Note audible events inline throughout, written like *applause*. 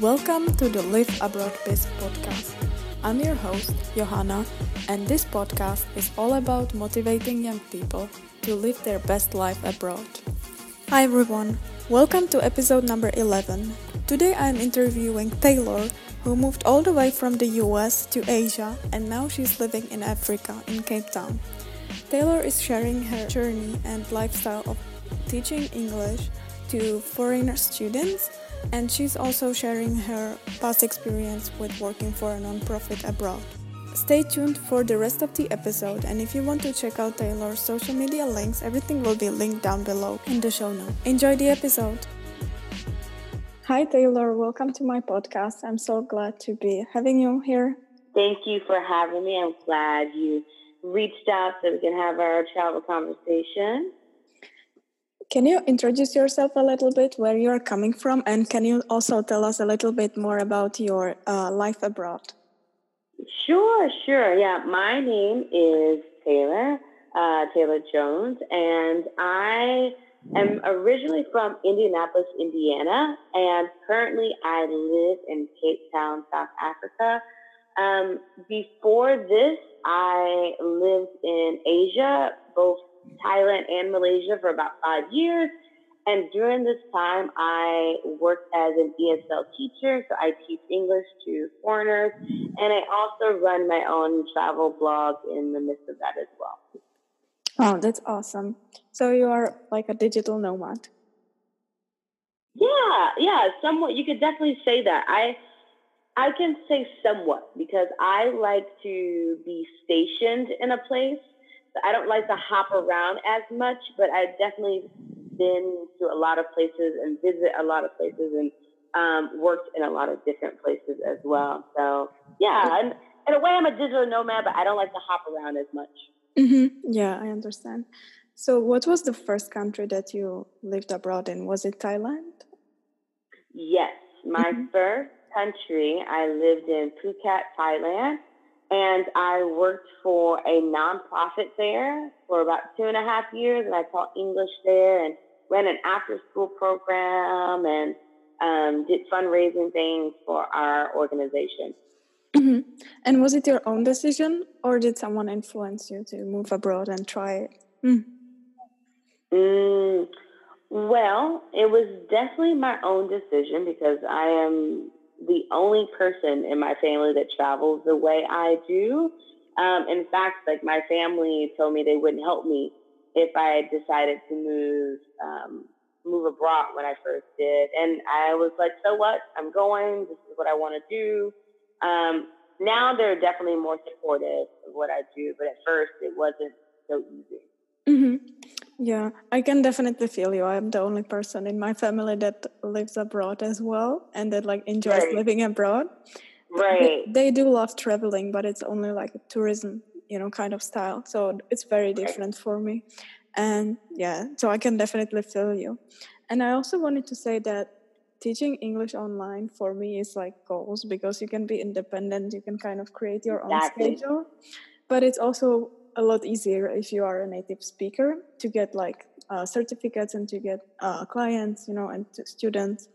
Welcome to the Live Abroad Biz podcast. I'm your host, Johanna, and this podcast is all about motivating young people to live their best life abroad. Hi everyone, welcome to episode number 11. Today I'm interviewing Taylor, who moved all the way from the US to Asia and now she's living in Africa, in Cape Town. Taylor is sharing her journey and lifestyle of teaching English to foreigner students and she's also sharing her past experience with working for a nonprofit abroad. Stay tuned for the rest of the episode, and if you want to check out Taylor's social media links, everything will be linked down below in the show notes. Enjoy the episode. Hi, Taylor. Welcome to my podcast. I'm so glad to be having you here. Thank you for having me. I'm glad you reached out so we can have our travel conversation. Can you introduce yourself a little bit, where you are coming from, and can you also tell us a little bit more about your uh, life abroad? Sure, sure. Yeah, my name is Taylor, uh, Taylor Jones, and I am originally from Indianapolis, Indiana, and currently I live in Cape Town, South Africa. Um, before this, I lived in Asia, both Thailand and Malaysia for about five years. And during this time, I worked as an ESL teacher. So I teach English to foreigners. And I also run my own travel blog in the midst of that as well. Oh, that's awesome. So you are like a digital nomad. Yeah, yeah, somewhat. You could definitely say that. I I can say somewhat because I like to be stationed in a place I don't like to hop around as much, but I've definitely been to a lot of places and visit a lot of places and um, worked in a lot of different places as well. So yeah, and in a way, I'm a digital nomad, but I don't like to hop around as much. Mm-hmm. Yeah, I understand. So, what was the first country that you lived abroad in? Was it Thailand? Yes, my mm-hmm. first country I lived in Phuket, Thailand and I worked for a nonprofit there for about two and a half years, and I taught English there and ran an after school program and um, did fundraising things for our organization. Mm-hmm. And was it your own decision, or did someone influence you to move abroad and try it? Mm. Mm, well, it was definitely my own decision because I am the only person in my family that travels the way I do. Um, in fact, like my family told me they wouldn't help me if I decided to move um, move abroad when I first did, and I was like, "So what? I'm going. This is what I want to do." Um, now they're definitely more supportive of what I do, but at first it wasn't so easy. Mm-hmm. Yeah, I can definitely feel you. I'm the only person in my family that lives abroad as well and that like enjoys right. living abroad. Right. They, they, do love traveling, but it's only like a tourism, you know, kind of style. So it's very different right. for me. And yeah, so I can definitely feel you. And I also wanted to say that teaching English online for me is like goals because you can be independent, you can kind of create your exactly. own schedule. But it's also a lot easier if you are a native speaker to get like uh, certificates and to get uh, clients, you know, and students.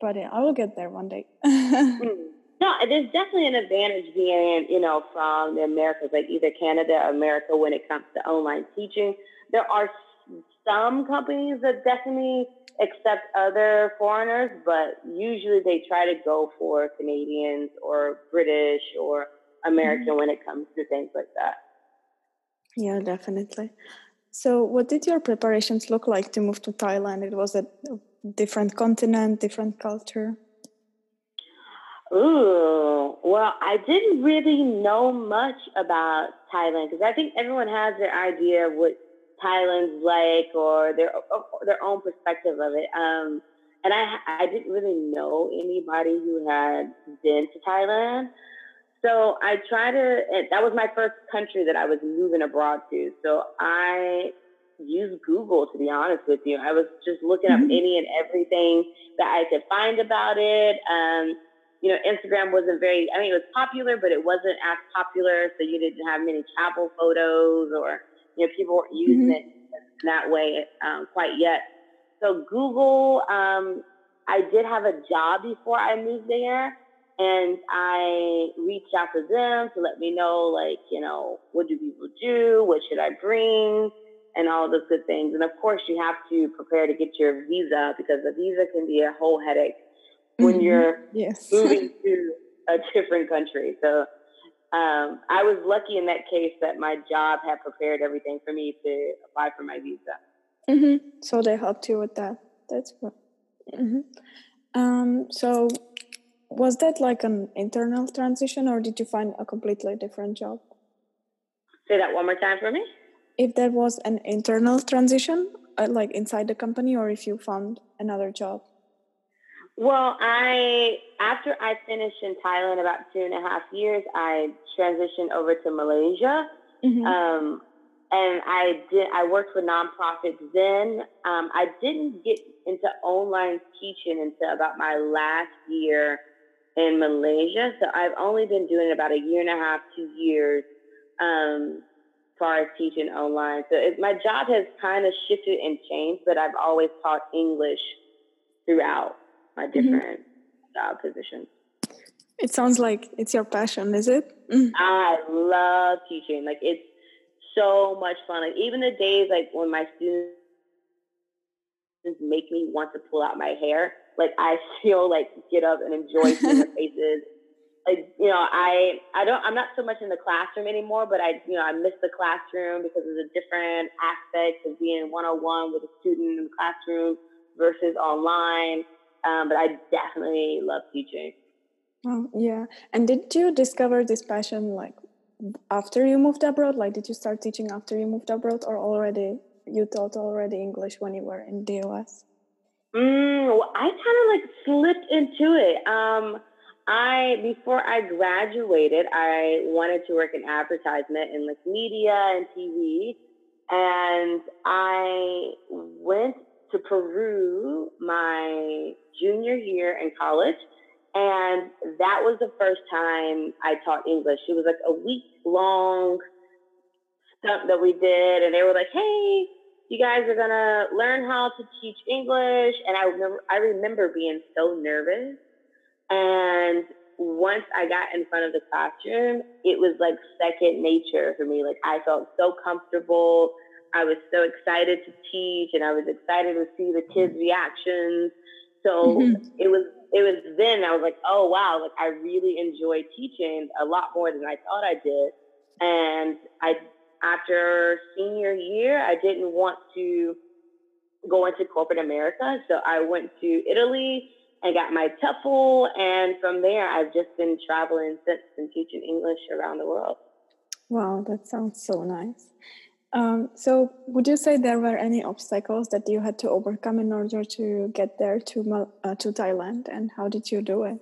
But yeah, I will get there one day. *laughs* mm. No, there's definitely an advantage being, you know, from the Americas, like either Canada or America when it comes to online teaching. There are some companies that definitely accept other foreigners, but usually they try to go for Canadians or British or American mm-hmm. when it comes to things like that. Yeah, definitely. So, what did your preparations look like to move to Thailand? It was a different continent, different culture. Ooh, well, I didn't really know much about Thailand because I think everyone has their idea of what Thailand's like or their their own perspective of it. Um, and I I didn't really know anybody who had been to Thailand. So I try to, that was my first country that I was moving abroad to. So I used Google, to be honest with you. I was just looking mm-hmm. up any and everything that I could find about it. Um, you know, Instagram wasn't very, I mean, it was popular, but it wasn't as popular. So you didn't have many travel photos or, you know, people weren't using mm-hmm. it that way um, quite yet. So Google um, I did have a job before I moved there, and I reached out to them to let me know, like, you know, what do people do? What should I bring? And all those good things. And of course, you have to prepare to get your visa because the visa can be a whole headache when mm-hmm. you're yes. *laughs* moving to a different country. So um, I was lucky in that case that my job had prepared everything for me to apply for my visa. Mm-hmm. So they helped you with that. That's good. Mm-hmm. Um, so was that like an internal transition or did you find a completely different job? Say that one more time for me. If there was an internal transition, uh, like inside the company, or if you found another job? Well, I after I finished in Thailand about two and a half years, I transitioned over to Malaysia. Mm-hmm. Um, and I did. I worked with nonprofits then. Um, I didn't get into online teaching until about my last year in Malaysia. So I've only been doing about a year and a half, two years, um, as far as teaching online. So it, my job has kind of shifted and changed, but I've always taught English throughout my mm-hmm. different mm-hmm. job positions. It sounds like it's your passion, is it? Mm. I love teaching. Like it's so much fun. Like even the days like when my students make me want to pull out my hair, like I still like get up and enjoy seeing their *laughs* faces. Like you know, I I don't I'm not so much in the classroom anymore, but I you know I miss the classroom because it's a different aspect of being one on one with a student in the classroom versus online. Um, but I definitely love teaching. Oh yeah, and did you discover this passion like after you moved abroad? Like, did you start teaching after you moved abroad, or already you taught already English when you were in the US? Mm, well, I kind of like slipped into it. Um, I before I graduated, I wanted to work in advertisement in like media and TV, and I went to Peru my junior year in college and that was the first time I taught English. It was like a week long stunt that we did. And they were like, hey, you guys are to learn how to teach English. And I remember, I remember being so nervous. And once I got in front of the classroom, it was like second nature for me. Like I felt so comfortable. I was so excited to teach and I was excited to see the kids' reactions. So mm-hmm. it was it was then I was like, oh wow, like I really enjoy teaching a lot more than I thought I did. And I after senior year, I didn't want to go into corporate America, so I went to Italy and got my TEFL. and from there I've just been traveling since and teaching English around the world. Wow, that sounds so nice. Um, so, would you say there were any obstacles that you had to overcome in order to get there to uh, to Thailand, and how did you do it?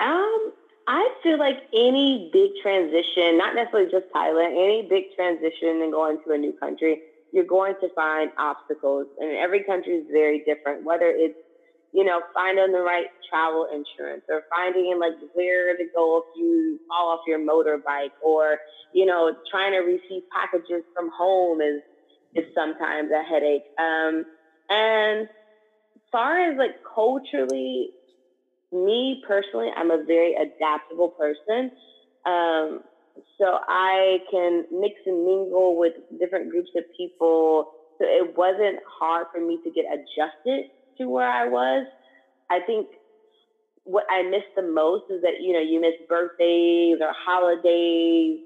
Um, I feel like any big transition, not necessarily just Thailand, any big transition and going to a new country, you're going to find obstacles, and every country is very different. Whether it's you know, finding the right travel insurance or finding like where to go if you fall off your motorbike or, you know, trying to receive packages from home is, is sometimes a headache. Um, and as far as like culturally, me personally, I'm a very adaptable person. Um, so I can mix and mingle with different groups of people. So it wasn't hard for me to get adjusted to where I was. I think what I miss the most is that, you know, you miss birthdays or holidays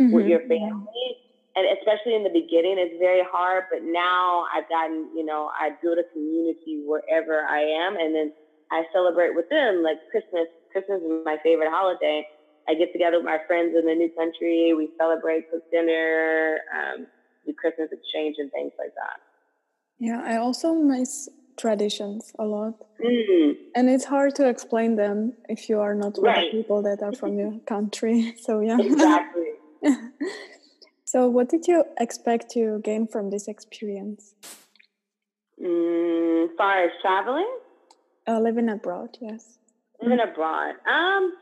mm-hmm. with your family. And especially in the beginning, it's very hard. But now I've gotten, you know, I build a community wherever I am. And then I celebrate with them like Christmas. Christmas is my favorite holiday. I get together with my friends in the new country. We celebrate, cook dinner, um, do Christmas exchange and things like that. Yeah, I also miss traditions a lot mm. and it's hard to explain them if you are not right. with people that are from your *laughs* country *laughs* so yeah exactly *laughs* so what did you expect to gain from this experience mm, far as traveling uh, living abroad yes living abroad um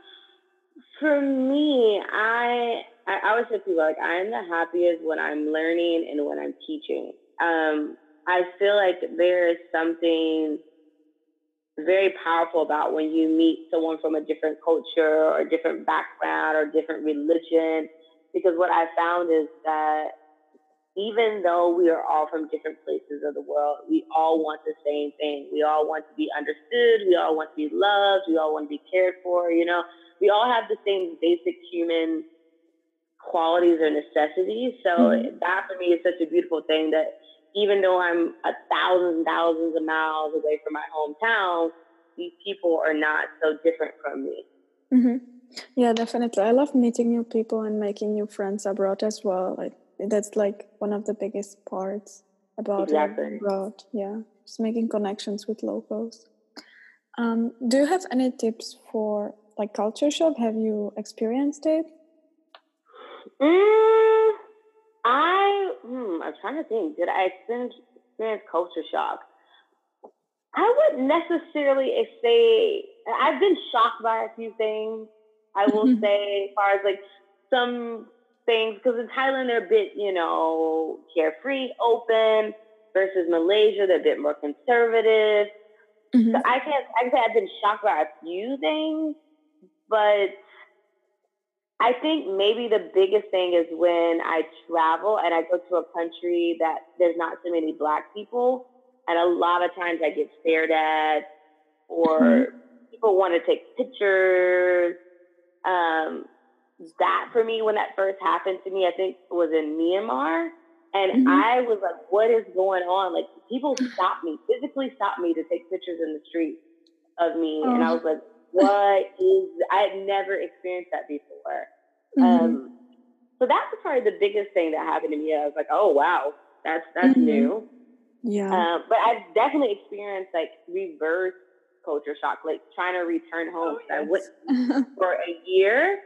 for me i i always say people like i'm the happiest when i'm learning and when i'm teaching um I feel like there is something very powerful about when you meet someone from a different culture or different background or different religion. Because what I found is that even though we are all from different places of the world, we all want the same thing. We all want to be understood. We all want to be loved. We all want to be cared for. You know, we all have the same basic human qualities or necessities. So mm-hmm. that for me is such a beautiful thing that even though I'm a thousand, thousands of miles away from my hometown, these people are not so different from me. Mm-hmm. Yeah, definitely. I love meeting new people and making new friends abroad as well. Like that's like one of the biggest parts about exactly. abroad. Yeah, just making connections with locals. Um, do you have any tips for like culture shock? Have you experienced it? Mm, I hmm, I'm trying to think. Did I experience, experience culture shock? I wouldn't necessarily say I've been shocked by a few things. I will *laughs* say, as far as like some things, because in Thailand they're a bit, you know, carefree, open, versus Malaysia they're a bit more conservative. Mm-hmm. So I can't. I can say I've been shocked by a few things, but I think maybe the biggest thing is when I travel and I go to a country that there's not so many black people. And a lot of times I get stared at or mm-hmm. people want to take pictures. Um, that for me, when that first happened to me, I think was in Myanmar. And mm-hmm. I was like, what is going on? Like people stopped me, physically stopped me to take pictures in the street of me. Oh. And I was like, what is I had never experienced that before. Mm-hmm. Um, so that was probably the biggest thing that happened to me. I was like, oh wow, that's that's mm-hmm. new. Yeah. Um, but I've definitely experienced like reverse culture shock, like trying to return home. Oh, yes. I went *laughs* for a year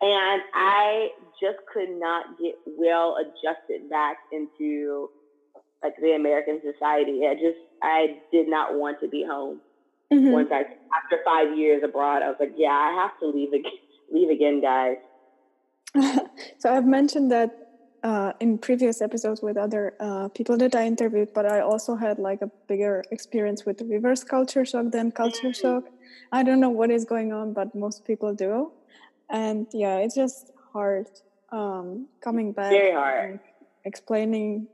and I just could not get well adjusted back into like the American society. I just I did not want to be home. Mm-hmm. Once I after five years abroad, I was like, yeah, I have to leave again, leave again, guys. *laughs* so I've mentioned that uh, in previous episodes with other uh, people that I interviewed, but I also had like a bigger experience with reverse culture shock than culture mm-hmm. shock. I don't know what is going on, but most people do, and yeah, it's just hard um, coming back. Very hard. explaining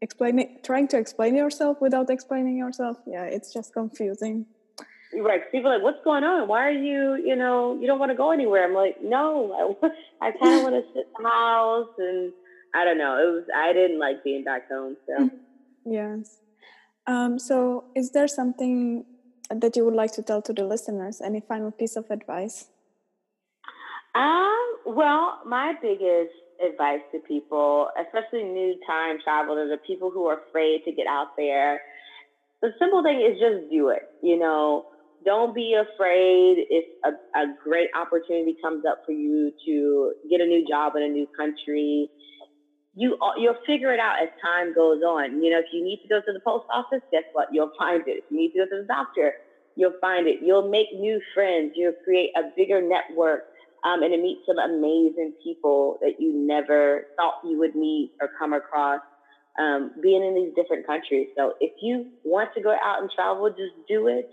explaining trying to explain yourself without explaining yourself. Yeah it's just confusing. Right. People are like what's going on? Why are you you know you don't want to go anywhere? I'm like no i, *laughs* I kind of want to *laughs* sit in the house and i don't know. It was i didn't like being back home so. Yes. Um, so is there something that you would like to tell to the listeners? Any final piece of advice um well my biggest advice to people, especially new time travelers or people who are afraid to get out there. The simple thing is just do it. You know, don't be afraid if a, a great opportunity comes up for you to get a new job in a new country. You you'll figure it out as time goes on. You know, if you need to go to the post office, guess what? You'll find it. If you need to go to the doctor, you'll find it. You'll make new friends. You'll create a bigger network um, and to meet some amazing people that you never thought you would meet or come across um, being in these different countries. So if you want to go out and travel, just do it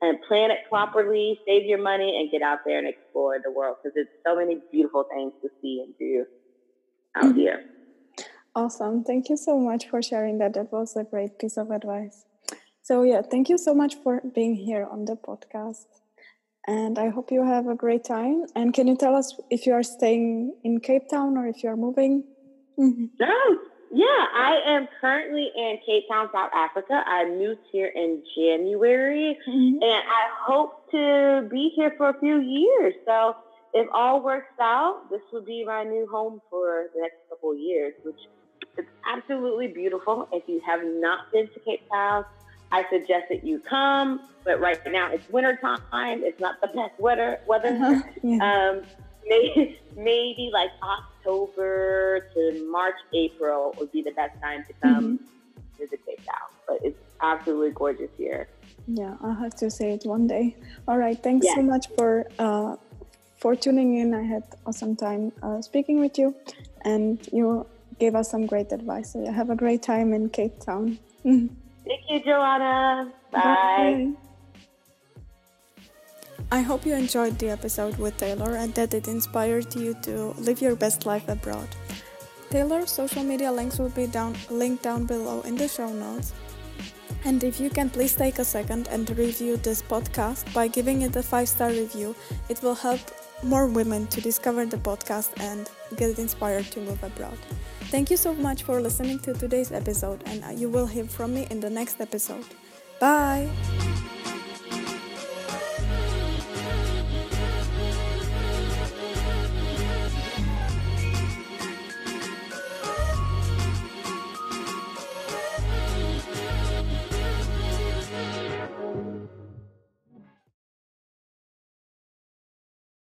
and plan it properly, save your money, and get out there and explore the world because there's so many beautiful things to see and do out mm-hmm. here. Awesome. Thank you so much for sharing that. That was a great piece of advice. So, yeah, thank you so much for being here on the podcast and I hope you have a great time. And can you tell us if you are staying in Cape Town or if you are moving? Oh, yeah, I am currently in Cape Town, South Africa. I moved here in January, mm-hmm. and I hope to be here for a few years. So, if all works out, this will be my new home for the next couple of years, which is absolutely beautiful. If you have not been to Cape Town, I suggest that you come, but right now it's winter time. It's not the best weather. Weather. Uh-huh. Yeah. Um, maybe, *laughs* maybe like October to March, April would be the best time to come mm-hmm. visit Cape Town. But it's absolutely gorgeous here. Yeah, I'll have to say it one day. All right, thanks yes. so much for uh, for tuning in. I had awesome time uh, speaking with you, and you gave us some great advice. So yeah, have a great time in Cape Town. *laughs* You, Joanna. Bye. Bye. I hope you enjoyed the episode with Taylor and that it inspired you to live your best life abroad. Taylor's social media links will be down linked down below in the show notes. And if you can please take a second and review this podcast by giving it a 5-star review, it will help more women to discover the podcast and get inspired to move abroad. Thank you so much for listening to today's episode and you will hear from me in the next episode. Bye.